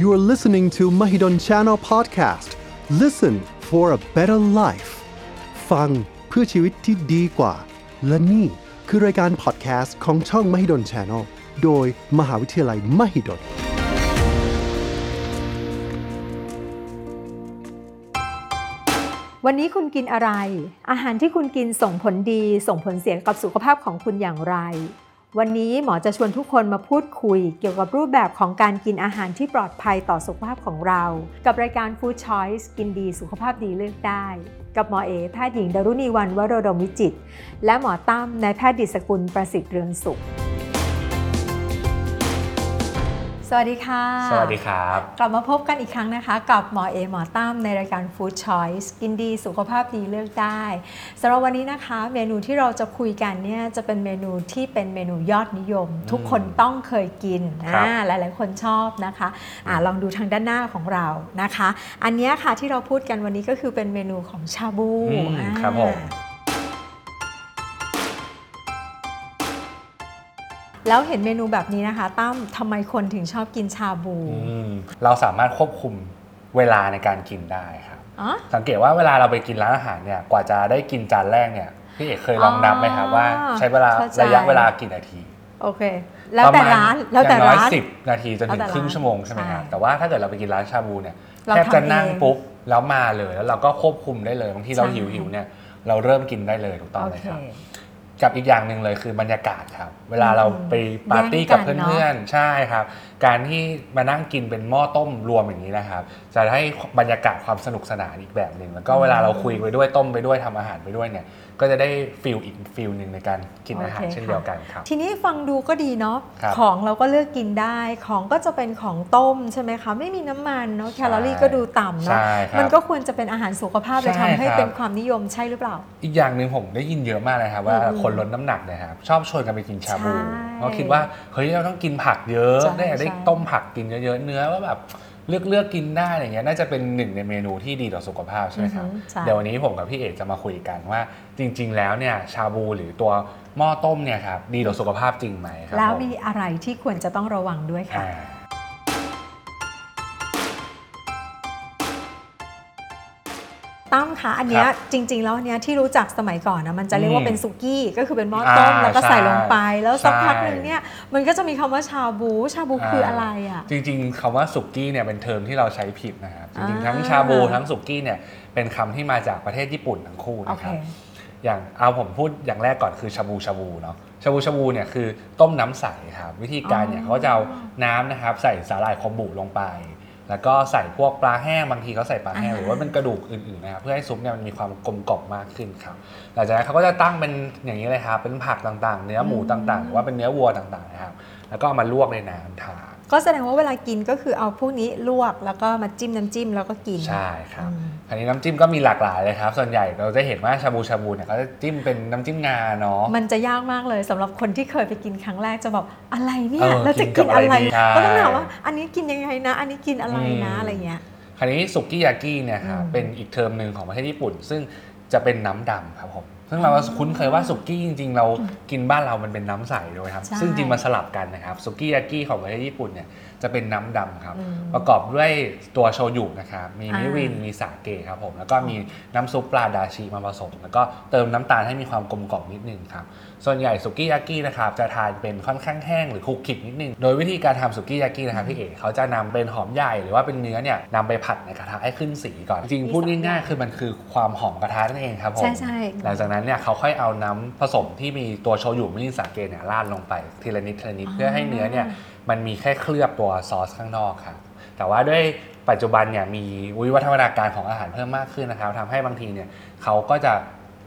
You are listening to Mahidol Channel Podcast. Listen for a better life. ฟังเพื่อชีวิตที่ดีกว่า และนี่คือรายการ podcast ของช่อง Mahidol Channel โดยมหาวิทยาลัย Mahidol วันนี้คุณกินอะไร อาหารที่คุณกินส่งผลดี ส่งผลเสียกับสุขภาพของคุณอย่างไร วันนี้หมอจะชวนทุกคนมาพูดคุย เกี่ยวกับรูปแบบของการกินอาหารที่ปลอดภัยต่อสุขภาพของเรา กับรายการ Food Choice กินดีสุขภาพดีเลือกได้ กับหมอเอแพทย์หญิงดารุณีวันวโรดมวิจิต และหมอตั้มนายแพทย์ดิษกุลประสิทธิ์เรืองสุข สวัสดีค่ะ สวัสดีครับ กลับมาพบกันอีกครั้งนะคะ กับหมอเอหมอตั้มในรายการ Food Choice กินดีสุขภาพดีเลือกได้สำหรับวันนี้นะคะ เมนูที่เราจะคุยกันเนี่ยจะเป็นเมนูที่เป็นเมนูยอดนิยม ทุกคนต้องเคยกินครับอ่าหลายๆคนชอบนะคะอะลองดูทางด้านหน้าของเรานะคะ อันเนี้ยค่ะที่เราพูดกันวันนี้ก็คือเป็นเมนูของชาบูอืมอ่าครับผม แล้วเห็นเมนูแบบนี้นะคะตั้มทำไมคนถึงชอบกินชาบู อืมเราสามารถควบคุมเวลาในการกินได้ครับ อ๋อ สังเกตว่าเวลาเราไปกินร้านอาหารเนี่ยกว่าจะได้กินจานแรกเนี่ยพี่เอกเคยลองนับไหมครับว่า ใช้เวลาเข้าใจ ระยะเวลากี่นาทีโอเค แล้วแต่ปะมาณร้านแล้วแต่อย่งน้อยร้าน สิบนาทีจนถึแล้วแต่งครึ่งร้านชั่วโมงใช่ไหมครับใช่แต่ว่าถ้าเกิดเราไปกินร้านชาบูเนี่ยเราแทบจะนั่งทำเองปุ๊บแล้วมาเลยแล้วเราก็ควบคุมได้เลยบางทีเราใช่ หิวหิวๆเนี่ยเราเริ่มกินได้เลยถูกต้องโอเลยเค ครับ กับอีกอย่างหนึ่งเลยคือบรรยากาศครับ เวลาเราไปปาร์ตี้แย่งกักับนเนอะเพื่อนๆ ใช่ครับ การที่มานั่งกินเป็นหม้อต้มรวมอย่างนี้นะครับ จะให้บรรยากาศความสนุกสนานอีกแบบหนึ่งแล้วก็เวลาเราคุยไปด้วยต้มไปด้วยทำอาหารไปด้วยเนี่ย ก็จะได้ feel อีก feel หนึ่งในการกินอาหารโอเค เช่นค่ะเดียวกันครับ ทีนี้ฟังดูก็ดีเนาะครับของเราก็เลือกกินได้ ของก็จะเป็นของต้มใช่ไหมคะ ไม่มีน้ำมันเนาะแคลอรี่ก็ดูต่ำเนาะใช่ครับ มันก็ควรจะเป็นอาหารสุขภาพเลยใช่ทำให้ครับ เป็นความนิยมใช่หรือเปล่า อีกอย่างหนึ่งผมได้ยินเยอะมากเลยครับว่าอืมคนลดน้ำหนักเนะครับชอบชวนกันไปกินชาบูใช่เพราะคิดว่าเฮ้ยเราต้องกินผักเยอะใช่ได้ได้ใช่ต้มผักกินเยอะๆเนื้อว่าแบบ เลือกเลือกกินได้อย่างเงี้ยน่าจะเป็นหนึ่งในเมนูที่ดีต่อสุขภาพใช่ไหมครับอือฮึใช่เดี๋ยววันนี้ผมกับพี่เอกจะมาคุยกันว่า จริง ๆ แล้วเนี่ยชาบูหรือตัวหม้อต้มเนี่ยครับดีต่อสุขภาพจริงไหมครับแล้วผมมีอะไรที่ควรจะต้องระวังด้วยค่ะ ตั้มคะอันเนี้ยครับจริง ๆ แล้วอันเนี้ยที่รู้จักสมัยก่อนนะมันจะเรียกว่าอืมเป็นสุกี้ก็คือเป็นหม้อต้มอ่าแล้วก็ใส่ลงไปใช่แล้วสักใช่พักหนึ่งเนี่ยมันก็จะมีคำว่าชาบูชาบูคืออะไรอะ จริงๆคำว่าสุกี้เนี่ยเป็นเทอมที่เราใช้ผิดนะครับจริงๆอ่าทั้งชาบูทั้งสุกี้เนี่ยเป็นคำที่มาจากประเทศญี่ปุ่นทั้งคู่โอนะเคครับ อย่างเอาผมพูดอย่างแรกก่อนคือชาบูชาบูเนาะชาบูชาบูเนี่ยคือต้มน้ำใสครับวิธีการเนี่ยอ๋อเขาจะเอาน้ำนะครับใส่สาหร่ายคอมบุลงไป แล้วก็ใส่พวกปลาแห้งบางทีเขาใส่ปลาแห้งหรือว่าเป็นกระดูกอื่นๆนะครับเพื่อให้ซุปเนี่ยมันมีความกลมกล่อมมากขึ้นครับหลังจากนั้นเขาก็จะตั้งเป็นอย่างนี้เลยครับเป็นผักต่างๆ เนื้อหมูต่างๆหรือว่าเป็นเนื้อวัวต่างๆนะครับแล้วก็เอามาลวกในน้ำทาน ก็แสดงว่าเวลากินก็คือเอาพวกนี้ลวกแล้วก็มาจิ้มน้ำจิ้มแล้วก็กิน ใช่ครับอืมคราวนี้น้ำจิ้มก็มีหลากหลายเลยครับ ส่วนใหญ่เราจะเห็นว่าชาบูชาบูเนี่ยเขาจะจิ้มเป็นน้ำจิ้มงาเนาะ มันจะยากมากเลยสำหรับคนที่เคยไปกินครั้งแรกจะบอกอะไรเนี่เอยอแล้วจะกินกักิบนอะไรอะไรดีใช่ก็ต้องถามว่า อันนี้กินยังไงนะ อันนี้กินอะไรนะอืมอะไรเงี้ยคราวนี้สุกี้ยากิเนี่ยครับอืมเป็นอีกเทอมหนึ่งของประเทศญี่ปุ่น ซึ่งจะเป็นน้ำดำครับผม ซึ่งเราคุ้นเคยว่าสุกี้จริง ๆ เรากินบ้านเรามันเป็นน้ำใสด้วยครับใช่ซึ่งจริงมันสลับกันนะครับสุกี้ยากิของประเทศญี่ปุ่นเนี่ย จะเป็นน้ำดำครับอืมประกอบด้วยตัวโชยุนะครับ มีอ่ามิมิริน มีสาเกครับผม แล้วก็มีน้ำซุปปลาดาชิมาผสม แล้วก็เติมน้ำตาลให้มีความกลมกล่อมนิดนึงครับ ส่วนใหญ่สุกี้ยากินะครับ จะทานเป็นค่อนข้างแห้งหรือคลุกคลิกนิดนึง โดยวิธีการทำสุกี้ยากินะครับพี่เอ๋เขาจะนำเป็นหอมใหญ่หรือว่าเป็นเนื้อเนี่ยนำไปผัดในกระทะให้ขึ้นสีก่อน จริงๆพูดง่ายๆคือมันคือความหอมกระทะนั่นเองครับผมใช่ใช่หลังจากนั้นเนี่ยเขาค่อยเอาน้ำผสมที่มีตัวโชยุมิรินสาเกเนี่ยราดลงไปทีละนิดทีละนิดเพื่อให้เนื้อเนี่ย มันมีแค่เคลือบตัวซอสข้างนอกครับแต่ว่าด้วยปัจจุบันเนี่ยมีวิวัฒนาการของอาหารเพิ่มมากขึ้นนะครับทำให้บางทีเนี่ยเขาก็จะ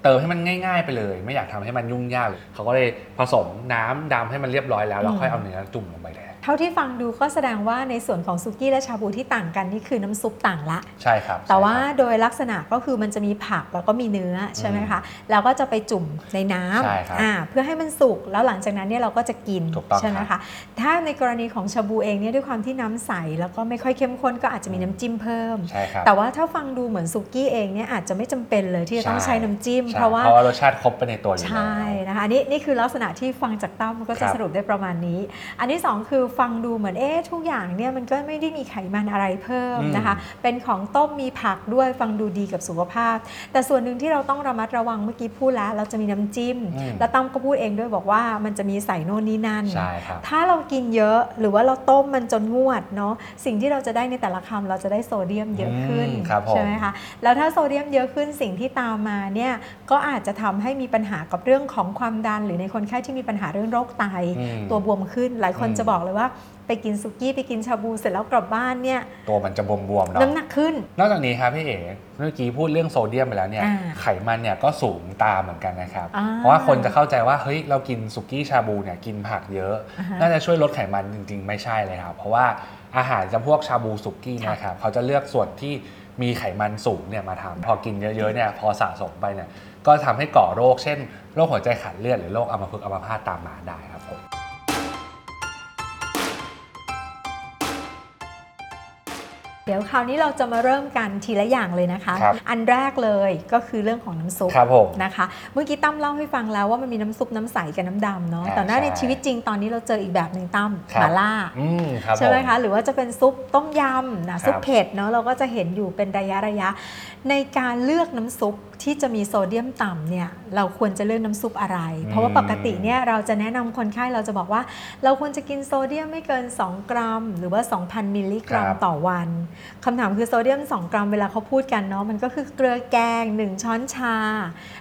เติมให้มันง่าย ๆ ไปเลย ไม่อยากทำให้มันยุ่งยากเลยเขาก็เลยผสมน้ำดำให้มันเรียบร้อยแล้วแล้วค่อยเอาเนื้อจุ่มลงไปแทน เท่าที่ฟังดูก็แสดงว่าในส่วนของซุกี้และชาบูที่ต่างกันนี่คือน้ำซุปต่างละ ใช่ครับ แต่ว่าใช่ครับโดยลักษณะก็คือมันจะมีผักแล้วก็มีเนื้อใช่ไหมคะ แล้วก็จะไปจุ่มในน้ใช่ครับำอ่าเพื่อให้มันสุก แล้วหลังจากนั้นเนี่ยเราก็จะกินถูกต้องใช่ไหมครัคะบถ้าในกรณีของชาบูเองเนี่ยด้วยความที่น้ำใสแล้วก็ไม่ค่อยเข้มข้นก็อาจจะมีน้ำจิ้มเพิ่มใช่ครับแต่ว่าถ้าฟังดูเหมือนซุกี้เองเนี่ยอาจจะไม่จำเป็นเลยที่จะต้องใช้น้ำจิ้มใช่เพราะว่าเพราะว่ารสชาติครบไปในตัวอยู่แล้วใช่นะคะอันนี้นี่คือลักษณะที่ฟังจากตั้มก็คจะรับสรุปได้ประมาณนี้ อันที่สองคือฟังดูเหมือนเอ๊ะทุกอย่างเนี่ยมันก็ไม่ได้มีไขมันอะไรเพิ่มอืมนะคะ เป็นของต้มมีผักด้วยฟังดูดีกับสุขภาพ แต่ส่วนหนึ่งที่เราต้องระมัดระวังเมื่อกี้พูดแล้ว เราจะมีน้ำจิ้มอืมแล้วตั้มก็พูดเองด้วยบอกว่ามันจะมีใส่โน่นนี่นั่นใช่ครับถ้าเรากินเยอะหรือว่าเราต้มมันจนงวดเนาะสิ่งที่เราจะได้ในแต่ละคำเราจะได้โซเดียมเยอะขึ้นอืมครับผมใช่ไหมคะแล้วถ้าโซเดียมเยอะขึ้นสิ่งที่ตามมาเนี่ยก็อาจจะทำให้มีปัญหากับเรื่องของความดัน หรือในคนไข้ที่มีปัญหาเรื่องโรคไตอืมตัวบวมขึ้น หลายคนอืมจะบอกเลยว่าไปกินสุกี้ไปกินชาบูเสร็จแล้วกลับบ้านเนี่ยตัวมันจะบวมๆเนาะน้ำหนักขึ้น นอกจากนี้ครับพี่เอ๋เมื่อกี้พูดเรื่องโซเดียมไปแล้วเนี่ยอ่าไขมันเนี่ยก็สูงตามเหมือนกันนะครับอ่าเพราะว่าคนจะเข้าใจว่าเฮ้ยเรากินสุกี้ชาบูเนี่ยกินผักเยอะอ่าฮะน่าจะช่วยลดไขมันจริง ๆ ไม่ใช่เลยครับเพราะว่าอาหารจำพวกชาบูสุกี้เนะครับเขาจะเลือกส่วนที่มีไขมันสูงเนี่ยมาทำพอกินเยอะๆเนี่ยพอสะสมไปเนี่ยก็ทำให้ก่อโรคเช่นโรคหัวใจขาดเลือดหรือโรคอัมพฤกษ์อัมพาตตามมาได้ เดี๋ยวคราวนี้เราจะมาเริ่มกันทีละอย่างเลยนะคะ ครับอันแรกเลยก็คือเรื่องของน้ำซุปครับผมนะคะ เมื่อกี้ตั้มเล่าให้ฟังแล้วว่ามันมีน้ำซุปน้ำใสกับน้ำดำเนาะ อ่าแต่หน้าในใช่ชีวิตจริงตอนนี้เราเจออีกแบบหนึ่งตั้มครับหมาล่า อืมครับใช่ไหมผ คะ หรือว่าจะเป็นซุปต้มยำนะครับซุปเผ็ดเนาะเราก็จะเห็นอยู่เป็นระยะระยะ ในการเลือกน้ำซุปที่จะมีโซเดียมต่ำเนี่ยเราควรจะเลือกน้ำซุปอะไรเพราะว่าปกติเนี่ยเราจะแนะนำคนไข้เราจะบอกว่า เราควรจะกินโซเดียมไม่เกิน 2 กรัม หรือว่า 2,000 มิลลิกรัมครับต่อวันคำถามคือโซเดียม 2 กรัมเวลาเขาพูดกันเนาะมันก็คือเกลือแกง 1 ช้อนชา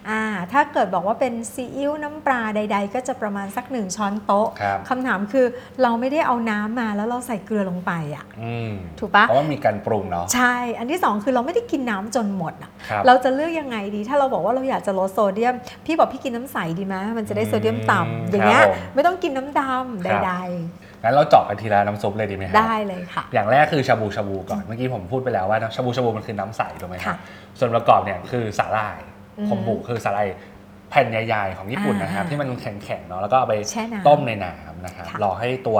อ่าถ้าเกิดบอกว่าเป็นซีอิ๊วน้ำปลาใด ๆ ก็จะประมาณสัก 1 ช้อนโต๊ะครับ คำถามคือเราไม่ได้เอาน้ำมาแล้วเราใส่เกลือลงไปอะอืมถูกปะ เพราะว่ามีการปรุงเนาะ ใช่ อันที่ 2 คือเราไม่ได้กินน้ำจนหมดอะครับ เราจะเลือกยังไงดี ถ้าเราบอกว่าเราอยากจะลดโซเดียม พี่บอกพี่กินน้ำใสดีไหมมันจะได้โซเดียมต่ำอย่างเงี้ย ครับผมไม่ต้องกินน้ำดำคใรับด งั้นเราเจาะกันทีละน้ำซุปเลยดีไหมคๆรัได้เลยค่ะ อย่างแรกคือชาบูชาบูก่อน เมื่อกี้ผมพูดไปแล้วว่าชาบูชาบูมันคือน้ำใสถูกไหมครัค่ะบส่วนประกอบเนี่ยคือสาหร่ายอืมคอมบุคือสาหร่ายแผ่นใหญ่ๆของญี่ปุ่นนะครับอ่าที่มันแข็งๆเนาะแล้วก็เอาไปแช่น้ำต้มในน้ำนะครับค่ะรอให้ตัว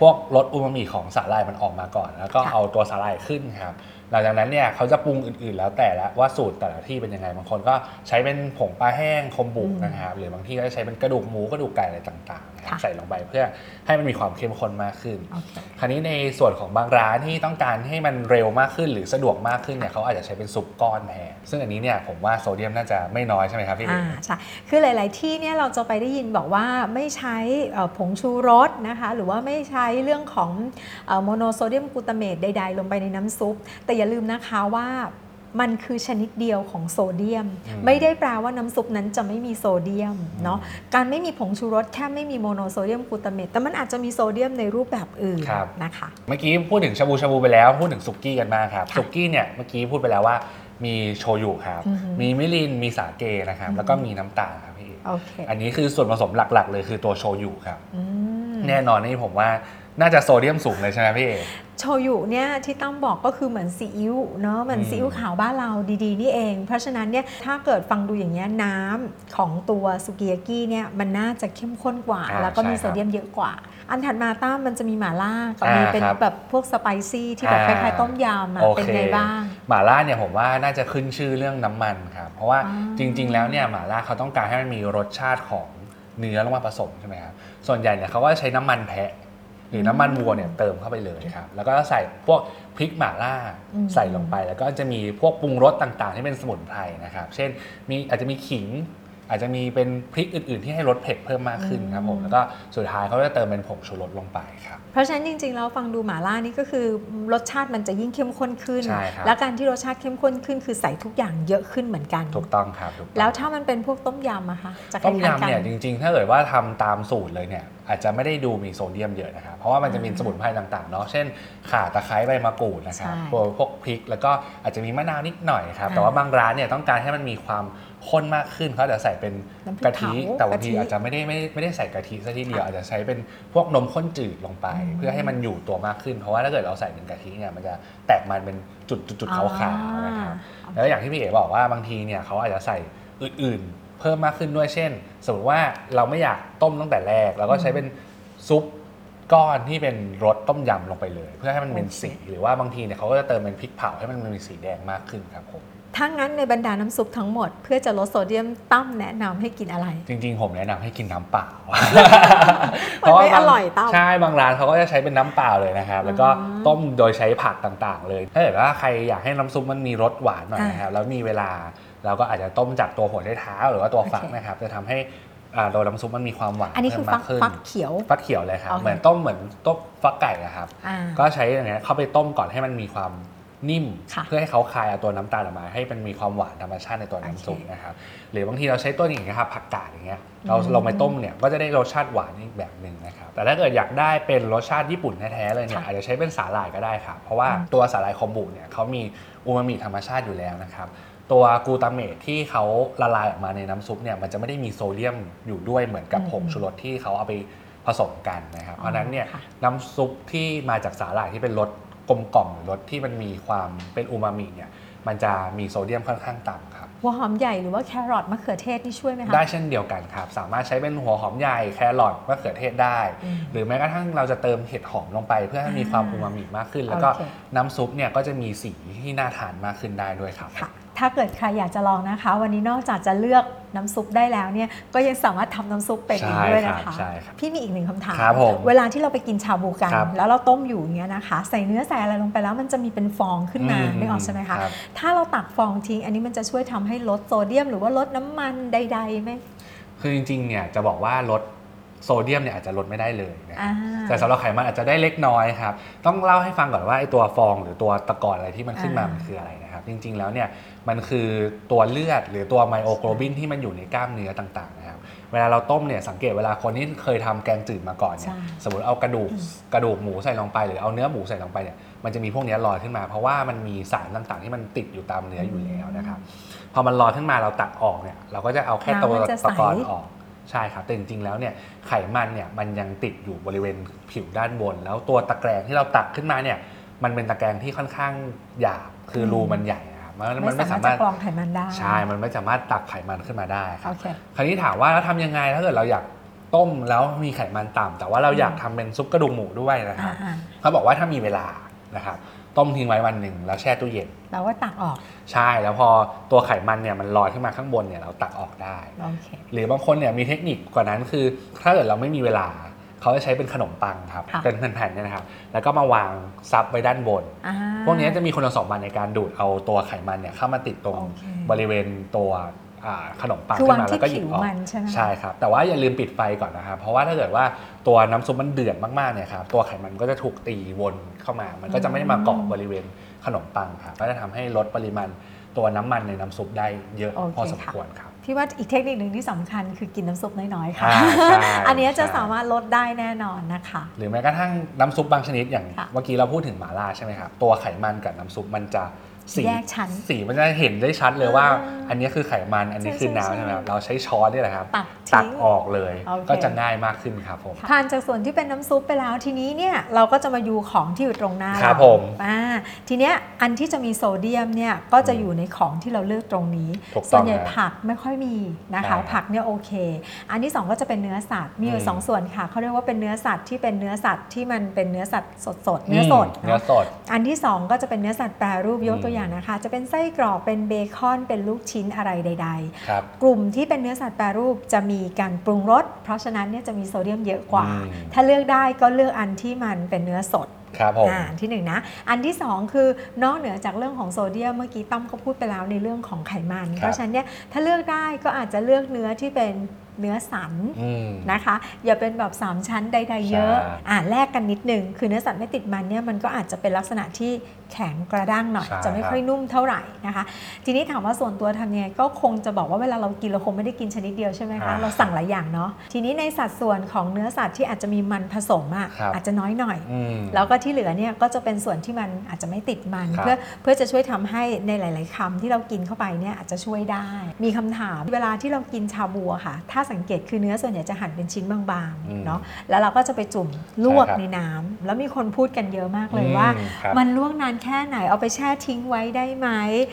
พวกรสอูมามิของสาหร่ายมันออกมาก่อน แล้วก็ค่ะเอาตัวสาหร่ายขึ้นครับ หลังจากนั้นเนี่ยเขาจะปรุงอื่นๆ แล้วแต่ละว่าสูตรแต่ละที่เป็นยังไงบางคนก็ใช้เป็นผงปลาแห้งคอมบุอืมนะครับหรือบางที่ก็จะใช้เป็นกระดูกหมูกระดูกไก่อะไรต่างๆนะครับค่ะใส่ลงไปเพื่อให้มันมีความเข้มข้นมากขึ้นโอเคคราวนี้ในส่วนของบางร้านที่ต้องการให้มันเร็วมากขึ้น หรือสะดวกมากขึ้นเนี่ยเขาอาจจะใช้เป็นซุปก้อนแทนซึ่งอันนี้เนี่ยผมว่าโซเดียมน่าจะไม่น้อยใช่ไหมครับพี่เอ๋อ่าใช่คือหลาย ๆ ที่เนี่ยเราจะไปได้ยินบอกว่าไม่ใช้เอ่อผงชูรสนะคะหรือว่าไม่ใช้เรื่องของโมโนโซเดียมกลูตาเมตใด ๆ ลงไปในน้ำซุปแต่อย่าลืมนะคะว่ามันคือชนิดเดียวของโซเดียมอืมไม่ได้แปลว่าน้ำซุปนั้นจะไม่มีโซเดียมเนาะการไม่มีผงชูรสแค่ไม่มีโมโนโซเดียมกลูตาเมตแต่มันอาจจะมีโซเดียมในรูปแบบอื่นครับนะคะเมื่อกี้พูดถึงชาบูชาบูไปแล้วพูดถึงสุกี้กันบ้างครับค่ะสุกี้เนี่ยเมื่อกี้พูดไปแล้วว่ามีโชยุครับอือฮึมีมิริน มีสาเกนะครับอือฮึแล้วก็มีน้ำตาลครับพี่เอ๋โอเคอันนี้คือส่วนผสมหลักๆ เลยคือตัวโชยุครับอืมแน่นอนนี่ผมว่า น่าจะโซเดียมสูงเลยใช่ไหมพี่เอ๋โชยุเนี่ยที่ตั้มบอกก็คือเหมือนซีอิ๊วเนาะเหมือนอืมซีอิ๊วขาวบ้านเราดีๆ นี่เอง เพราะฉะนั้นเนี่ยถ้าเกิดฟังดูอย่างเงี้ยน้ำของตัวสุกิยากิเนี่ยมันน่าจะเข้มข้นกว่าอ่าแล้วก็มีใช่โซครับเดียมเยอะกว่า อันถัดมาตั้มมันจะมีหม่าล่ากับอ่ามีมีเป็นครับแบบพวกสไปซี่ที่แบบคอ่าล้ายๆต้มยำอะโอเป็นเคไงบ้างหม่าล่าเนี่ยผมว่าน่าจะขึ้นชื่อเรื่องน้ำมันครับเพราะว่าอ่าจริง ๆ แล้วเนี่ยหม่าล่าเขาต้องการให้มันมีรสชาติของเนื้อลงมาผสมใช่ไหมครับส่วนใหญ่เนี่ยเขาก็ใช้น้ำมันแพะ หรือน้ำมันวัวเนี่ยเติมเข้าไปเลยครับแล้วก็ใส่พวกพริกหม่าล่าอืมใส่ลงไป แล้วก็จะมีพวกปรุงรสต่างๆ ที่เป็นสมุนไพรนะครับ เช่นมีอาจจะมีขิง อาจจะมีเป็นพริกอื่น ๆ ที่ให้รสเผ็ดเพิ่มมากขึ้นครับผมแล้วก็สุดท้ายเขาจะเติมเป็นผงชูรสลงไปครับเพราะฉะนั้นจริงๆแล้วฟังดูหม่าล่านี่ก็คือรสชาติมันจะยิ่งเข้มข้นขึ้น ใช่ครับ แล้วการที่รสชาติเข้มข้นขึ้น คือใส่ทุกอย่างเยอะขึ้นเหมือนกัน ถูกต้องครับถูกต้อง แล้วถ้ามันเป็นพวกต้มยำอะคะจะคต้มล้ายๆกัยำเนี่ยจริงๆ ถ้าเกิดว่าทำตามสูตรเลยเนี่ยอาจจะไม่ได้ดูมีโซเดียมเยอะนะครับ เพราะว่ามันจะมีอ่าสมุนไพรต่างๆเนาะ เช่น ข่าตะไคร้ใบมะกรูดนะครับใช่พวกพวกพริก แล้วก็อาจจะมีมะนาวนิดหน่อยครับอ่าแต่ว่าบางร้านเนี่ยต้องการให้มันมีความข้นมากขึ้นเขาจะใส่เป็นน้ำพริกกะทิเผาแต่บางทีกะทิอาจจะไม่ได้ไม่ได้ไม่ได้ใส่กะทิซะทีเดียวค่ะอาจจะใช้เป็นพวกนมข้นจืดลงไปอืมเพื่อให้มันอยู่ตัวมากขึ้น เพราะว่าถ้าเกิดเราใส่เป็นกะทิเนี่ยมันจะแตกมันเป็นจุดๆๆขาวๆนะครับ แล้วอย่างที่พี่เอ๋บอกว่าบางทีเนี่ยเขาอาจจะใส่อื่นๆ เพิ่มมากขึ้นด้วยเช่น สมมติว่าเราไม่อยากต้มตั้งแต่แรกเราก็ใช้เป็นซุปก้อนที่เป็นรสต้มยำลงไปเลย เพื่อให้มันเป็นสีหรือว่าบางทีเนี่ยเขาก็จะเติมเป็นพริกเผาให้มันมีสีแดงมากขึ้นครับผมอถ้างั้นในบรรดาน้ำซุปทั้งหมดเพื่อจะลดโซเดียมตั้มแนะนำให้กินอะไร จริง ๆ ผมแนะนำให้กินน้ำเปล่ามันไม่บางอร่อยตั้มใช่บางร้านเขาก็จะใช้เป็นน้ำเปล่าเลยนะครับ แล้วก็อ๋อต้มโดยใช้ผักต่างๆ เลย ถ้าเกิดว่าใครอยากให้น้ำซุปมันมีรสหวานหน่อยอ่านนะครับแล้วมีเวลา เราก็อาจจะต้มจากตัวหัวไชเท้าหรือว่าตัวฟักโอเคนะครับ จะทำให้อ่าตัวน้ำซุปมันมีความหวานอันนี้คือเพิ่มฟัมากกขึ้นฟักเขียวฟักเขียวเลยครับโอเคเหมือนต้มเหมือนต้มฟักไก่อะครับอ่าก็ใช้อย่างเงี้ยเข้าไปต้มก่อนให้มันมีความนิ่มค่ะเพื่อให้เขาคายเอาตัวน้ำตาลออกมา ให้มันมีความหวานธรรมชาติในตัวน้ำซุปโอเคนะครับหรือบางทีเราใช้ตัวอย่างเงี้ยครับผักกาดอย่างเงี้ยเราอืมลงไปต้มเนี่ยก็จะได้รสชาติหวานอีกแบบหนึ่งนะครับแต่ถ้าเกิดอยากได้เป็นรสชาติญี่ปุ่นแท้ๆเลยเนี่ยค่ะอาจจะใช้เป็นสาหร่ายก็ได้ครับเพราะว่าอืมตัวสาหร่ายคอมบุเนี่ยเขามีอูมามิธรรมชาติอยู่แล้วนะครับ ตัวกลูตาเมตที่เขาละลายออกมาในน้ำซุปเนี่ยมันจะไม่ได้มีโซเดียมอยู่ด้วยเหมือนกับผงชูรสที่เขาเอาไปผสมกันนะครับ เพราะฉะนั้นเนี่ยค่ะน้ำซุปที่มาจากสาหร่ายที่เป็นรสกลมกล่อมหรือรสที่มันมีความเป็นอูมามิเนี่ยมันจะมีโซเดียมค่อนข้างต่ำครับหัวหอมใหญ่หรือว่าแครอทมะเขือเทศนี่ช่วยไหมคะได้เช่นเดียวกันครับ สามารถใช้เป็นหัวหอมใหญ่แครอทมะเขือเทศได้อืมหรือแม้กระทั่งเราจะเติมเห็ดหอมลงไป เพื่อให้มีความอ่าอูมามิมากขึ้น แล้วก็โอเคน้ำซุปเนี่ยก็จะมีสีที่น่าทานมากขึ้นได้ด้วยครับค่ะ ถ้าเกิดใครอยากจะลองนะคะ วันนี้นอกจากจะเลือกน้ำซุปได้แล้วเนี่ยก็ยังสามารถทำน้ำซุปเป็นอีกใช่ด้วยครันะบคะใช่ครับพี่มีอีกหนึ่งคำถามครับผมเวลาที่เราไปกินชาบูกันครับแล้วเราต้มอยู่อย่างเงี้ยนะคะ ใส่เนื้อใส่อะไรลงไปแล้วมันจะมีเป็นฟองขึ้นมาอืมไม่ออกใช่ไหมคะครับถ้าเราตักฟองทิ้ง อันนี้มันจะช่วยทำให้ลดโซเดียม หรือว่าลดน้ำมันใดๆไหมคือจริงๆเนี่ยจะบอกว่าลดโซเดียมเนี่ยอาจจะลดไม่ได้เลยนะอ่าแต่สำหรับไขมันอาจจะได้เล็กน้อยครับ ต้องเล่าให้ฟังก่อนว่าไอ้ตัวฟองหรือตัวตะกอนอะไรที่มันขึ้นมาอ่ามัมันคืออะไรนะครับ จริง ๆ แล้วเนี่ย มันคือตัวเลือดหรือตัวไมโอโกลบินที่มันอยู่ในกล้ามเนื้อต่างๆนะครับ เวลาเราต้มเนี่ยสังเกตเวลาคนที่เคยทำแกงจืดมาก่อนเนี่ยใช่สมมติเอากระดูกกระดูกหมูใส่ลงไป หรือเอาเนื้อหมูใส่ลงไปเนี่ย มันจะมีพวกเนี้ยลอยขึ้นมา เพราะว่ามันมีสารต่างๆ ที่มันติดอยู่ตามเนื้ออยู่แล้วนะครับ พอมันลอยขึ้นมาเราตักออกเนี่ย เราก็จะเอาแค่ตัวน้ำมันจะใสตะกอนออกใช่ครับแต่จริงๆแล้วเนี่ยไขมันเนี่ยมันยังติดอยู่บริเวณผิวด้านบน แล้วตัวตะแกรงที่เราตักขึ้นมาเนี่ยมันเป็นตะแกรงที่ค่อนข้างหยาบคือรูมันใหญ่นะครับ มันมันไม่ไม่สาสามารรถถจะกรองไขมันได้ใช่มันไม่สามารถตักไขมันขึ้นมาได้ครัโอบเคคราวนี้ถามว่าแล้วทำยังไงถ้าเกิดเราอยากต้มแล้วมีไขมันต่ำแต่ว่าเราอยากทำเป็นซุปกระดูกหมูด้วยนะครับอ่าเขาบอกว่าถ้ามีเวลานะครับต้มทิ้งไว้วันหนึ่งแล้วแช่ตู้เย็นๆเราก็ตักออก ใช่แล้วพอตัวไขมันเนี่ยมันลอยขึ้นมาข้างบนเนี่ยเราตักออกได้โอเคหรือบางคนเนี่ยมีเทคนิคกว่านั้นคือ ถ้าเกิดเราไม่มีเวลา เขาจะใช้เป็นขนมปังครับค่ะเป็นแผ่นๆเนี่ยนะครับแล้วก็มาวางซับไว้ด้านบน อ่า พวกนี้จะมีคุณสมบัติในการดูดเอาตัวไขมันเนี่ยเข้ามาติดตรงโอเคบริเวณตัวอ่าขนมปังคือขึ้วางนมาที่แล้วก็หยิบผิวออกมันใช่ไหมคะใช่ครับ แต่ว่าอย่าลืมปิดไฟก่อนนะครับ เพราะว่าถ้าเกิดว่าตัวน้ำซุปมันเดือดมากๆเนี่ยครับตัวไขมันก็จะถูกตีวนเข้ามา มันก็จะไม่ได้มาเกาะบริเวณขนมปังครับก็จะทำให้ลดปริมาณตัวน้ำมันในน้ำซุปได้เยอะโอเคพอสมค่ะ ควรครับ พี่ว่าอีกเทคนิคหนึ่งที่สำคัญคือกินน้ำซุปน้อยๆค่ะอ่าใช่อันเนี้ยจะใช่สามารถลดได้แน่นอนนะคะ หรือแม้กระทั่งน้ำซุปบางชนิดอย่างค่ะเมื่อกี้เราพูดถึงหม่าล่าใช่ไหมครับตัวไขมันกับน้ำซุปมันจะ สีแยกชั้นสีมันจะเห็นได้ชัดเลยว่าอ่าอันนี้คือไขมันอันนี้ใช่คือใช่น้ำใช่ใช่ไหมครับเราใช้ช้อนนี่แหละครับ ตักตักทิ้งออกเลยโอเคก็จะง่ายมากขึ้นครับผมทานจากส่วนที่เป็นน้ำซุปไปแล้วทีนี้เนี่ยเราก็จะมาดูของที่อยู่ตรงหน้าครับเราผมอ่าทีเนี้ยอันที่จะมีโซเดียมเนี่ยก็จะอยู่ในของที่เราเลือกตรงนี้ถูกต้องส่วนใหญ่ครับผักไม่ค่อยมีนะคะใช่ครับผักเนี่ยโอเค อันที่สองก็จะเป็นเนื้อสัตว์มีอยู่อืมสองส่วนค่ะเขาเรียกว่าเป็นเนื้อสัตว์ที่เป็นเนื้อสัตว์ที่มันเป็นเนื้อสัตว์สดๆเนื้อสดเนื้อเนาะสด อันที่ 2 ก็จะเป็นเนื้อสัตว์แปรรูปยกอืมตัวอย่างนะคะ จะเป็นไส้กรอกเป็นเบคอนเป็นลูกชิ้นอะไรใดครับๆกลุ่มที่เป็นเนื้อสัตว์แปรรูปจะมีการปรุงรสเพราะฉะนั้นเนี่ยจะมีโซเดียมเยอะกว่าอืมถ้าเลือกได้ก็เลือกอันที่มันเป็นเนื้อสดครับผมอ่าอันที่หนึ่งนะ อันที่สองคือนอกเหนือจากเรื่องของโซเดียมเมื่อกี้ต้อมก็พูดไปแล้วในเรื่องของไขมัน เพราะฉะนั้นเนี่ยถ้าเลือกได้ก็อาจจะเลือกเนื้อที่เป็น เนื้อสันอืมนะคะ อย่าเป็นแบบ 3 ชั้นใด ๆ เยอะใช่อ่าแลกกันนิดนึง คือเนื้อสัตว์ไม่ติดมันเนี่ยมันก็อาจจะเป็นลักษณะที่แข็งกระด้างหน่อยใช่จะไม่ค่อยนุ่มเท่าไหร่นะคะ ทีนี้ถามว่าส่วนตัวทำยังไงก็คงจะบอกว่าเวลาเรากินเราคงไม่ได้กินชนิดเดียวใช่ไหมคะอ่าเราสั่งหลายอย่างเนาะทีนี้ในสัดส่วนของเนื้อสัตว์ที่อาจจะมีมันผสมอะครับอาจจะน้อยหน่อยอืมแล้วก็ที่เหลือเนี่ยก็จะเป็นส่วนที่มันอาจจะไม่ติดมันครับเพื่อเพื่อจะช่วยทำให้ในหลาย ๆคำที่เรากินเข้าไปเนี่ยอาจจะช่วยได้ มีคำถามเวลาที่เรากินชาบูอะค่ะถ้าาสังเกตคือเนื้อส่วนใหญ่จะหั่นเป็นชิ้นบางอืมๆเนาะแล้วเราก็จะไปจุ่มลวกใช่ครับในน้ำแล้วมีคนพูดกันเยอะมากเลยอืมว่าครับมันลวกนานแค่ไหนเอาไปแช่ทิ้งไว้ได้ไหม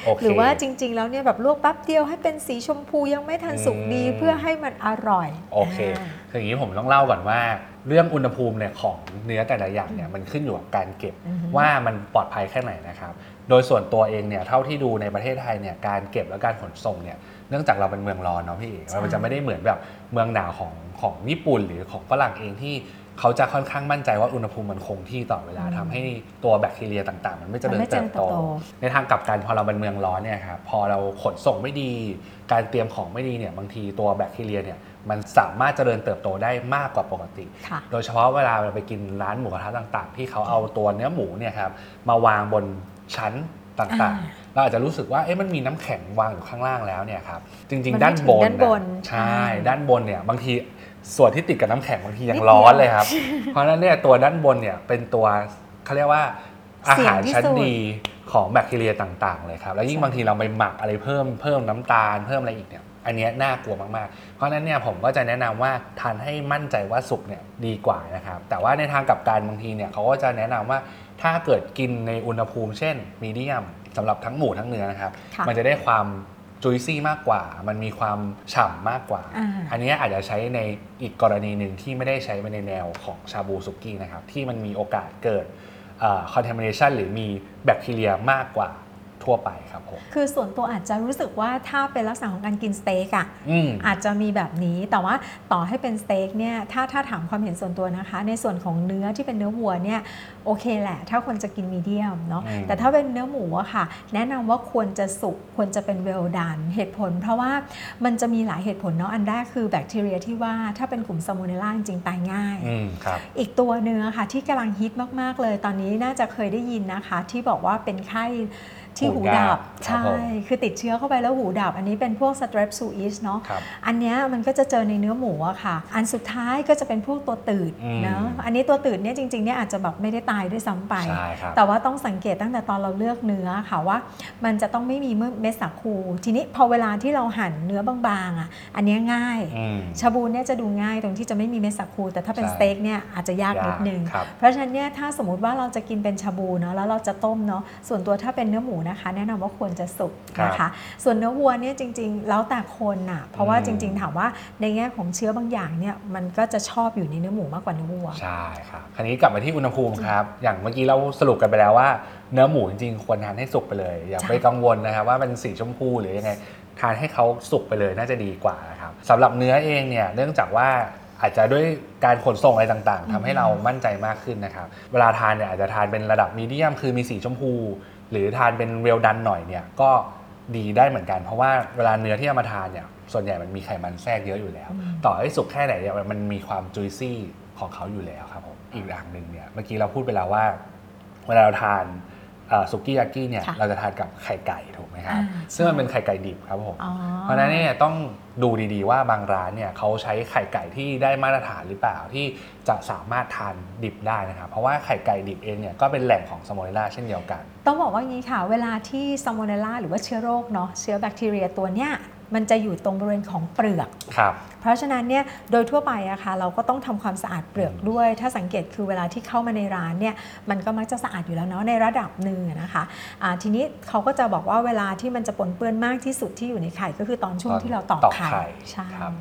โอเคหรือว่าจริง ๆ แล้วเนี่ยแบบลวกแป๊บเดียวให้เป็นสีชมพูยังไม่ทันสุกดีอืมเพื่อให้มันอร่อยโอเคาคืออย่างนี้ผมต้องเล่าก่อนว่าเรื่องอุณหภูมิเนี่ยของเนื้อแต่ละอย่างเนี่ยมันขึ้นอยู่กับการเก็บอือฮึว่ามันปลอดภัยแค่ไหนนะครับ โดยส่วนตัวเองเนี่ยเท่าที่ดูในประเทศไทยเนี่ยการเก็บและการขนส่งเนี่ยเนื่องจากเราเป็นเมืองร้อนเนาะพี่เอกใช่มันจะไม่ได้เหมือนแบบเมืองหนาวของของญี่ปุ่นหรือของฝรั่งเองที่เขาจะค่อนข้างมั่นใจว่าอุณหภูมิมันคงที่ต่อเวลาทำให้ตัวแบคทีเรียต่างๆ มันไม่เจริมันญไม่เจริเติญบเติโตบโต ในทางกลับกันพอเราเป็นเมืองร้อนเนี่ยครับพอเราขนส่งไม่ดี การเตรียมของไม่ดีเนี่ยบางทีตัวแบคทีเรียเนี่ยมันสามารถเจริญเติบโตได้มากกว่าปกติค่ะโดยเฉพาะเวลาเราไปกินร้านหมูกระทะต่าง ๆ ที่เขาเอาตัวเนื้อหมูเนี่ยครับมาวางบน ชั้นต่างอ่าๆเราอาจจะรู้สึกว่าเอ๊ะมันมีน้ำแข็งวางอยู่ข้างล่างแล้วเนี่ยครับจริงมันๆด้านไม่ถึงบนด้านบนน่ะใช่อ่าด้านบนเนี่ยบางทีส่วนที่ติดกับน้ำแข็งบางทียังนิดเดียวร้อนเลยครับ เพราะฉะนั้นเนี่ยตัวด้านบนเนี่ยเป็นตัวเขาเรียกว่าอาหารเสี่ยงที่ชั้นสุดดีของแบคทีเรียต่าง ๆ เลยครับ แล้วยิ่งใช่บางทีเราไปหมักอะไรเพิ่มเพิ่มน้ำตาลเพิ่มอะไรอีกเนี่ย อันเนี้ยน่ากลัวมากๆ เพราะฉะนั้นเนี่ยผมก็จะแนะนำว่าทานให้มั่นใจว่าสุกเนี่ยดีกว่านะครับแต่ว่าในทางกลับกันบางทีเนี่ยเขาก็จะแนะนำว่าถ้าเกิดกินในอุณหภูมิ เช่นมีเดียมสำหรับทั้งหมูทั้งเนื้อนะครับค่ะมันจะได้ความจุยซี่มากกว่า มันมีความฉ่ำมากกว่าอ่าอันเนี้ยอาจจะใช้ในอีกกรณีหนึ่งที่ไม่ได้ใช้ไปในแนวของชาบูสุกี้นะครับ ที่มันมีโอกาสเกิดเอ่อ contamination หรือมีแบคทีเรียมากกว่า ทั่วไปครับผม คือส่วนตัวอาจจะรู้สึกว่าถ้าเป็นลักษณะของการกินสเต็กอะอืม อาจจะมีแบบนี้แต่ว่าต่อให้เป็นสเต็กเนี่ยถ้าถ้าถามความเห็นส่วนตัวนะคะ ในส่วนของเนื้อที่เป็นเนื้อวัวเนี่ยโอเคแหละ ถ้าคนจะกิน medium เนาะอืม แต่ถ้าเป็นเนื้อหมูอะค่ะ แนะนำว่าควรจะสุกควรจะเป็น well done เหตุผล เพราะว่ามันจะมีหลายเหตุผลเนาะอันแรกคือแบคทีเรียที่ว่าถ้าเป็นกลุ่มซาลโมเนลลาจริงๆตายง่าย อืมครับ อีกตัวเนื้อค่ะที่กำลังฮิตมาก ๆ เลยตอนนี้น่าจะเคยได้ยินนะคะ ที่บอกว่าเป็นไข้ ที่หูหูดัดับบครับ ใช่ผมคือติดเชื้อเข้าไปแล้วหูดับ อันนี้เป็นพวก strep suis เนาะครับอันเนี้ยมันก็จะเจอในเนื้อหมูอะค่ะ อันสุดท้ายก็จะเป็นพวกตัวตืดอืมเนาะอันนี้ตัวตืดเนี่ยจริงๆเนี่ยอาจจะแบบไม่ได้ตายด้วยซ้ำไปใช่ครับแต่ว่าต้องสังเกตตั้งแต่ตอนเราเลือกเนื้อค่ะว่า มันจะต้องไม่มีเม็ดสักคู ทีนี้พอเวลาที่เราหั่นเนื้อบางๆอะอันเนี้ยง่ายอืมชาบูเนี่ยจะดูง่ายตรงที่จะไม่มีเม็ดสักคู แต่ถ้าเป็นใช่สเต็กเนี่ยอาจจะยากนิดนึงครับเพราะฉะนั้นเนี่ยถ้าสมมติว่าเราจะกินเป็นชาบูเนาะแล้วเราจะต้มเนาะส่วนตัวถ้าเป็นเนื้อหมูนะคะ แนะนำว่าควรจะสุกนะคะ ส่วนเนื้อวัวเนี่ยจริง ๆ แล้วแต่คนน่ะเพราะว่าอืมจริง ๆ ถามว่าในแง่ของเชื้อบางอย่างเนี่ยมันก็จะชอบอยู่ในเนื้อหมูมากกว่าเนื้อวัวใช่ครับคราวนี้กลับมาที่อุณหภูมิครับอย่างเมื่อกี้เราสรุปกันไปแล้วว่า เนื้อหมูจริงๆควรทานให้สุกไปเลย อย่าใช่ไปกังวลนะครับว่าเป็นสีชมพูหรือยังไงทานให้เขาสุกไปเลยน่าจะดีกว่านะครับสำหรับเนื้อเองเนี่ยเนื่องจากว่าอาจจะด้วยการขนส่งอะไรต่างๆทำให้เรามั่นใจมากขึ้นนะครับ เวลาทานเนี่ยอาจจะทานเป็นระดับมีเดียมคือมีสีชมพู หรือทานเป็นเวลดันหน่อยเนี่ยก็ดีได้เหมือนกัน เพราะว่าเวลาเนื้อที่เอามาทานเนี่ยส่วนใหญ่มันมีไขมันแทรกเยอะอยู่แล้วอืมต่อให้สุกแค่ไหนเนี่ยมันมีความจุยซี่ของเขาอยู่แล้วครับผมอีกอย่างหนึ่งเนี่ยเมื่อกี้เราพูดไปแล้วว่า เวลาเราทานเอ่อสุกี้ยากิเนี่ยค่ะเราจะทานกับไข่ไก่ถูกไหมครับอ่าซึ่งมันใช่เป็นไข่ไก่ดิบครับผมอ๋อเพราะฉะนั้นเนี่ยต้อง ดูดีๆ ว่าบางร้านเนี่ยเขาใช้ไข่ไก่ที่ได้มาตรฐานหรือเปล่าที่จะสามารถทานดิบได้นะครับเพราะว่าไข่ไก่ดิบเองเนี่ยก็เป็นแหล่งของซาลโมเนลลาเช่นเดียวกัน ต้องบอกว่างี้ค่ะ เวลาที่ซาลโมเนลลาหรือว่าเชื้อโรคเนาะเชื้อแบคทีเรียตัวเนี้ย มันจะอยู่ตรงบริเวณของเปลือก ครับ เพราะฉะนั้นเนี่ยโดยทั่วไปอะค่ะเราก็ต้องทำความสะอาดเปลือกด้วย ถ้าสังเกตคือเวลาที่เข้ามาในร้านเนี่ยมันก็มักจะสะอาดอยู่แล้วเนาะในระดับหนึ่งอะนะคะอ่าทีนี้เขาก็จะบอกว่าเวลาที่มันจะปนเปื้อนมากที่สุดที่อยู่ในไข่ก็คือตอนช่วงตอนที่เราตอกตอกไข่ไข่ใช่ ครับ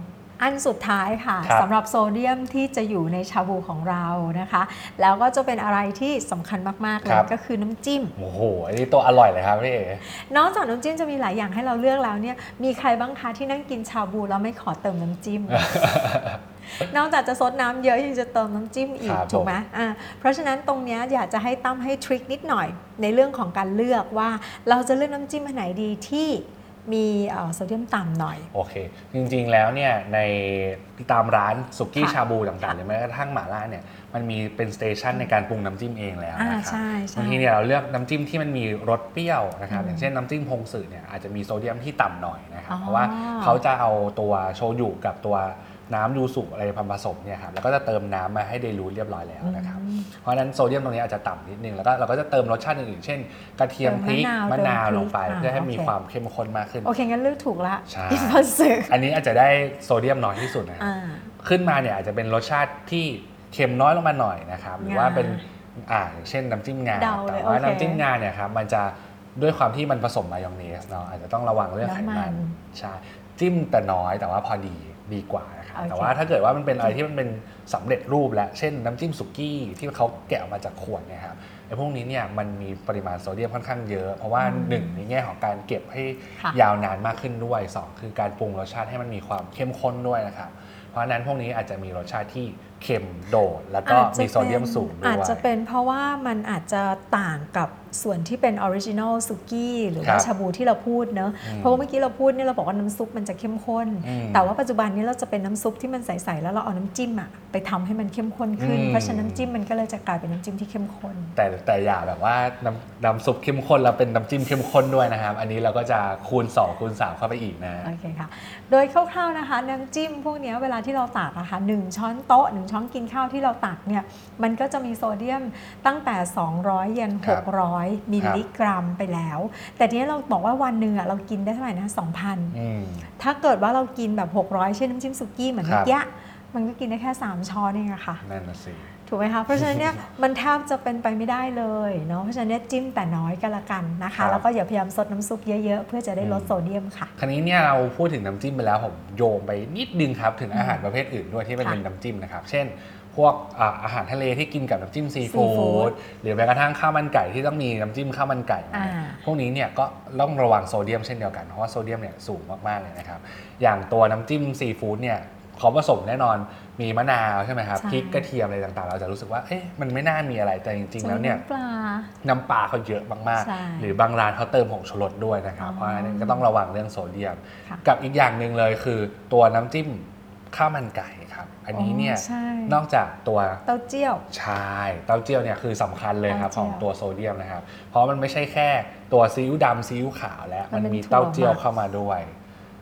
อันสุดท้ายค่ะครับสำหรับโซเดียมที่จะอยู่ในชาบูของเรานะคะ แล้วก็จะเป็นอะไรที่สำคัญมากๆเลคยรับก็คือน้ำจิ้มโอ้โหอันนี้ตัวอร่อยเลยครับพี่เอ๋นอกจากน้ำจิ้มจะมีหลายอย่างให้เราเลือกแล้วเนี่ยมีใครบ้างคะที่นั่งกินชาบูแล้วไม่ขอเติมน้ำจิ้มนอกจากจะซดน้ำเยอะยังจะเติมน้ำจิ้มอีกครับถูกไหมอ่าเพราะฉะนั้นตรงเนี้ยอยากจะให้ตั้มให้ทริคนิดหน่อย ในเรื่องของการเลือกว่าเราจะเลือกน้ำจิ้มอันไหนดีที่ มีเอ่อโซเดียมต่ำหน่อย โอเค จริงๆแล้วเนี่ยในตามร้านสุกี้ค่ะชาบูต่างๆหรือแม้กระทั่งหม่าล่าเนี่ยมันมีเป็น station ในการปรุงน้ำจิ้มเองแล้วอ่านะครับใช่ใช่บางทีเนี่ยเราเลือกน้ำจิ้มที่มันมีรสเปรี้ยวนะครับอืมอย่างเช่นน้ำจิ้มพอนซึเนี่ยอาจจะมีโซเดียมที่ต่ำหน่อยนะครับอ๋อเพราะว่าเขาจะเอาตัวโชยุกับตัว น้ำยูซุอะไรผสมเนี่ยครับแล้วก็จะเติมน้ำมาให้ dilute เรียบร้อยแล้วนะครับเพราะฉะนั้นโซเดียมตรงนี้อาจจะต่ำนิดนึงแล้วก็เราก็จะเติมรสชาติอื่นๆเช่น กระเทียมเติมพริกมะนาวมะนาวเติมพริกลงไปอ่าเพื่อให้มีโอเคความเข้มข้นมากขึ้นโอเคงั้นเลือกถูกละใช่อินพัสึอันนี้อาจจะได้โซเดียมน้อยที่สุดนะครับอ่าขึ้นมาเนี่ยอาจจะเป็นรสชาติที่เค็มน้อยลงมาหน่อยนะครับหรือว่าเป็นอ่าอย่างเช่นน้ำจิ้มงาเดาเลยแต่ว่าโอเคน้ำจิ้มงาเนี่ยครับมันจะด้วยความที่มันผสมมายองเนสเนาะอาจจะต้องระวังเรื่องไขน้ำมัมันนใช่จิ้มแต่น้อยแต่ว่าพอดีดีกว่า นะครับโอเคแต่ว่าถ้าเกิดว่ามันเป็นอะไรที่มันเป็นสำเร็จรูปแล้วเช่นน้ำจิ้มสุกี้ที่เขาแกะออกมาจากขวดเนี่ยครับไอ้พวกนี้เนี่ยมันมีปริมาณโซเดียมค่อนข้างเยอะ เพราะว่าหนึ่งในแง่ของการเก็บให้ค่ะยาวนานมากขึ้นด้วยสองคือการปรุงรสชาติให้มันมีความเข้มข้นด้วยนะครับเพราะฉะนั้นพวกนี้อาจจะมีรสชาติที่เค็มโดด แล้วก็อาจจะมีโซเดียมสูงด้วยอาจจะเป็นเพราะว่ามันอาจจะต่างกับส่วนที่เป็น original สุกี้หรือว่าครับชาบูที่เราพูดเนอะอืมเพราะว่าเมื่อกี้เราพูดเนี่ยเราบอกว่าน้ำซุปมันจะเข้มข้นอืมแต่ว่าปัจจุบันนี้เราจะเป็นน้ำซุปที่มันใสๆแล้วเราเอาน้ำจิ้มอะไปทำให้มันเข้มข้นขึ้นอืมเพราะฉะนั้นน้ำจิ้มมันก็เลยจะกลายเป็นน้ำจิ้มที่เข้มข้น แต่แต่อย่าแบบว่าน้ำน้ำซุปเข้มข้นแล้วเป็นน้ำจิ้มเข้มข้นด้วยนะครับ อันนี้เราก็จะคูณ 2 คูณ 3 เข้าไปอีกนะโอเคค่ะโดยคร่าวๆนะคะน้ำจิ้มพวกเนี้ยเวลาที่เราตักอะค่ะหนึ่งช้อนโต๊ะหนึ่งช้อนกินข้าวที่เราตักเนี่ยมันก็จะมีโซเดียมตั้งแต่ 200 เยนครับ600 มิลลิกรัมไปแล้ว แต่ทีนี้เราบอกว่าวันหนึ่งอะเรากินได้เท่าไหร่นะ2,000อืมถ้าเกิดว่าเรากินแบบ 600 เช่นน้ำจิ้มสุกี้เหมือนครัเมื่อบกี้มันก็กินได้แค่ 3 ช้อนเองอะค่ะนั่นน่ะสิถูกไหมคะเพราะฉะนั้นเนี่ยมันแทบจะเป็นไปไม่ได้เลยเนาะเพราะฉะนั้นเนี่ยจิ้มแต่น้อยก็แล้วกันนะครัคะบแล้วก็อย่าพยายามซดน้ำซุปเยอะๆ เพื่อจะได้ลดโซเดียมค่ะ คราวนี้เนี่ยเราพูดถึงน้ำจิ้มไปแล้วผมโยงไปนิดนึงครับ ถึงอาหารประเภทอื่นด้วยที่มันค่ะเป็นน้ำจิ้มนะครับ เช่น พวกอ่าอาหารทะเลที่กินกับน้ำจิ้มซีฟู้ Seafood ดหรือแม้กระทั่งข้าวมันไก่ที่ต้องมีน้ำจิ้มข้าวมันไก่เนี่ยอ่าพวกนี้เนี่ยก็ต้องระวังโซเดียมเช่นเดียวกัน เพราะว่าโซเดียมเนี่ยสูงมากๆเลยนะครับ อย่างตัวน้ำจิ้มซีฟู้ดเนี่ยเขาผสมแน่นอนมีมะนาวใช่ไหมครับใช่พริกกระเทียมอะไรต่างๆ เราจะรู้สึกว่าเอ๊ะมันไม่น่ามีอะไรแต่จริง ๆ แล้วเนี่ยปลาน้ำปลาเขาเยอะมากใช่ๆหรือบางร้านเขาเติมผงชูรสด้วยนะครับอ๋อเพราะฉะนั้นก็ต้องระวังเรื่องโซเดียมค่ะกับอีกอย่างหนึ่งเลยคือตัวน้ำจิ้ม ข้าวมันไก่ครับ อันนี้เนี่ยใช่นอกจากตัวเต้าเจี้ยวใช่เต้าเจี้ยวเนี่ยคือสำคัญเลยครับเต้าขเจี้องยวตัวโซเดียมนะครับ เพราะมันไม่ใช่แค่ตัวซีอิ๊วดำซีอิ๊วขาวแล้วมัมันนเป็นมีถั่วเต้าเจี้ยวหมักเข้ามาด้วย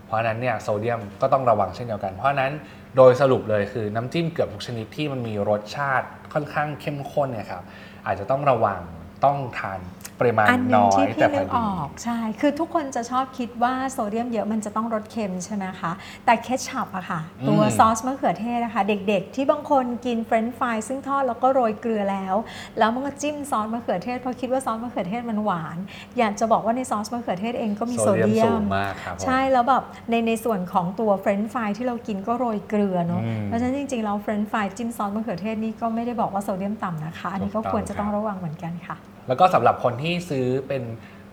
เพราะฉะนั้นเนี่ยโซเดียมก็ต้องระวังเช่นเดียวกัน เพราะฉะนั้นโดยสรุปเลยคือน้ำจิ้มเกือบทุกชนิดที่มันมีรสชาติค่อนข้างเข้มข้นเนี่ยครับอาจจะต้องระวังต้องทาน ปริมาณอันหนึงน้อยที่พี่แต่พนึอกอดีอกใช่ คือทุกคนจะชอบคิดว่าโซเดียมเยอะมันจะต้องรสเค็มใช่ไหมคะ แต่เคชัพอะค่ะ ตัวอืมซอสมะเขือเทศนะคะ เด็กๆ ที่บางคนกินเฟรนช์ฟรายซึ่งทอดแล้วก็โรยเกลือแล้ว แล้วมันก็จิ้มซอสมะเขือเทศเพราะคิดว่าซอสมะเขือเทศมันหวาน อยากจะบอกว่าในซอสมะเขือเทศเองก็มีโซเดียมสูงมากครับผมใช่แล้วแบบในในส่วนของตัวเฟรนช์ฟรายที่เรากินก็โรยเกลือเนาะอืมเพราะฉะนั้นจริงๆแล้วเฟรนช์ฟรายจิ้มซอสมะเขือเทศนี่ก็ไม่ได้บอกว่าโซเดียมต่ำนะคะ อันนี้ก็ถูกต้องควรจะต้องครับระวังเหมือนกันค่ะ แล้วก็สำหรับคนที่ซื้อเป็น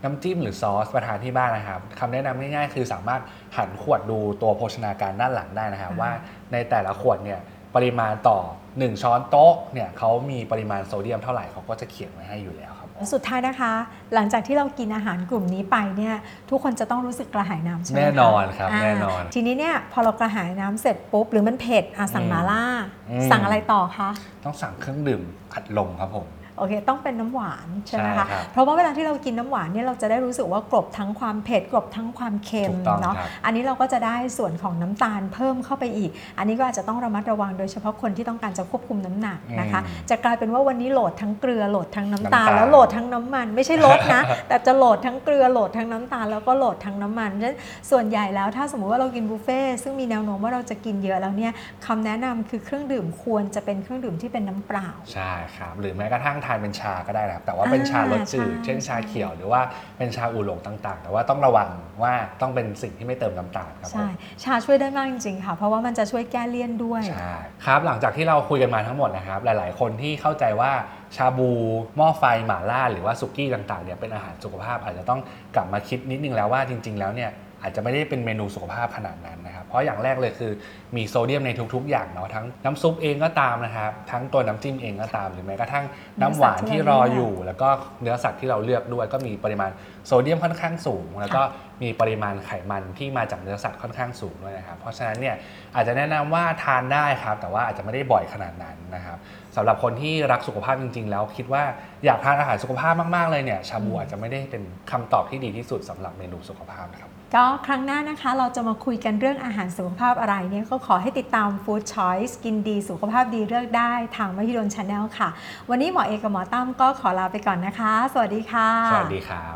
น้ำจิ้มหรือซอสมาทานที่บ้านนะครับคำแนะนำง่ายๆ คือสามารถหันขวดดูตัวโภชนาการด้านหลังได้นะครับอ่าว่าในแต่ละขวดเนี่ยปริมาณต่อ 1 ช้อนโต๊ะเนี่ยเขามีปริมาณโซเดียมเท่าไหร่เขาก็จะเขียนไว้ให้อยู่แล้วครับ สุดท้ายนะคะ หลังจากที่เรากินอาหารกลุ่มนี้ไปเนี่ยทุกคนจะต้องรู้สึกกระหายน้ำใช่ไหมคะแน่นอนครับาแน่นอน ทีนี้เนี่ยพอเรากระหายน้ำเสร็จปุ๊บหรือมันเผ็ดอะสั่งอืมมาล่าอืมสั่งอะไรต่อคะต้องสั่งเครื่องดื่มอัดลมครับผม โอเค ต้องเป็นน้ำหวานใช่ไหมใช่คะครับเพราะว่าเวลาที่เรากินน้ำหวานเนี่ยเราจะได้รู้สึกว่ากลบทั้งความเผ็ดกลบทั้งความเค็มถูกต้องเนาะครับอันนี้เราก็จะได้ส่วนของน้ำตาลเพิ่มเข้าไปอีก อันนี้ก็อาจจะต้องระมัดระวังโดยเฉพาะคนที่ต้องการจะควบคุมน้ำหนักนะคะอืมจะกลายเป็นว่าวันนี้โหลดทั้งเกลือโหลดทั้งน้ำตาลน้ำตาล แล้วโหลดทั้งน้ำมัน ไม่ใช่ลดนะ แต่จะโหลดทั้งเกลือโหลดทั้งน้ำตาลแล้วก็โหลดทั้งน้ำมันฉะนั้นส่วนใหญ่แล้วถ้าสมมุติว่าเรากินบุฟเฟ่ต์ซึ่งมีแนวโน้มว่าเราจะกินเยอะแล้วเนี่ยคำแนะนำคือเครื่องดื่มควรจะเป็นเครื่องดื่มที่เป็นน้ำเปล่าใช่ครับหรือแม้กระทั่งทานเป็นชาก็ได้นะครับแต่ว่าเป็นอ่าชารสจืดใช่เช่นชาเขียวหรือว่าเป็นชาอูหลงต่างๆ แต่ว่าต้องระวังว่าต้องเป็นสิ่งที่ไม่เติมน้ำตาลครับผมใช่ชาช่วยได้มากจริงๆค่ะเพราะว่ามันจะช่วยแก้เลี่ยนด้วยใช่ครับหลังจากที่เราคุยกันมาทั้งหมดนะครับหลาย ๆ คนที่เข้าใจว่าชาบูหม้อไฟหม่าล่าหรือว่าสุกี้ต่างๆเนี่ยเป็นอาหารสุขภาพอาจจะต้องกลับมาคิดนิดนึงแล้วว่าจริง ๆ แล้วเนี่ย อาจจะไม่ได้เป็นเมนูสุขภาพขนาดนั้นนะครับ เพราะอย่างแรกเลยคือมีโซเดียมในทุก ๆ อย่างเนาะทั้งน้ำซุปเองก็ตามนะครับ ทั้งตัวน้ำจิ้มเองก็ตาม หรือแม้กระทั่งน้ำหวานที่รออยู่ แล้วก็เนื้อสัตว์ที่เราเลือกด้วย ก็มีปริมาณโซเดียมค่อนข้างสูง แล้วก็มีปริมาณไขมันที่มาจากเนื้อสัตว์ค่อนข้างสูงด้วยนะครับ เพราะฉะนั้นเนี่ยอาจจะแนะนำว่าทานได้ครับ แต่ว่าอาจจะไม่ได้บ่อยขนาดนั้นนะครับสำหรับคนที่รักสุขภาพจริง ๆ แล้วคิดว่าอยากทานอาหารสุขภาพมากๆเลยเนี่ยชาบูอาจจะไม่ได้เป็นคำตอบที่ดีที่สุดสำหรับเมนูสุขภาพนะครับ ก็ครั้งหน้านะคะเราจะมาคุยกันเรื่องอาหารสุขภาพอะไรเนี่ยก็ขอให้ติดตาม Food Choice กินดีสุขภาพดีเลือกได้ทางมหิดลชาแนลค่ะ วันนี้หมอเอกกับหมอตั้มก็ขอลาไปก่อนนะคะ สวัสดีค่ะ สวัสดีครับ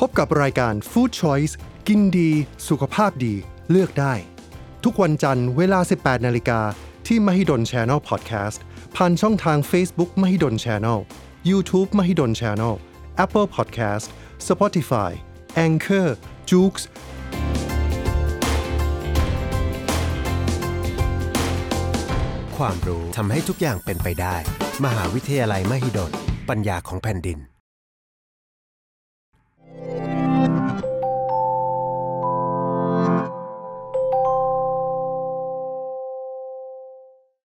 พบกับรายการ Food Choice กินดี สุขภาพดีเลือกได้ ทุกวันจันทร์เวลา 18 นาฬิกาที่ Mahidol Channel Podcast ผ่านช่องทาง Facebook Mahidol Channel YouTube Mahidol Channel Apple Podcast Spotify Anchor j o o x ความรู้ทำให้ทุกอย่างเป็นไปได้ มหาวิทยาลัยมหิดล ปัญญาของแผ่นดิน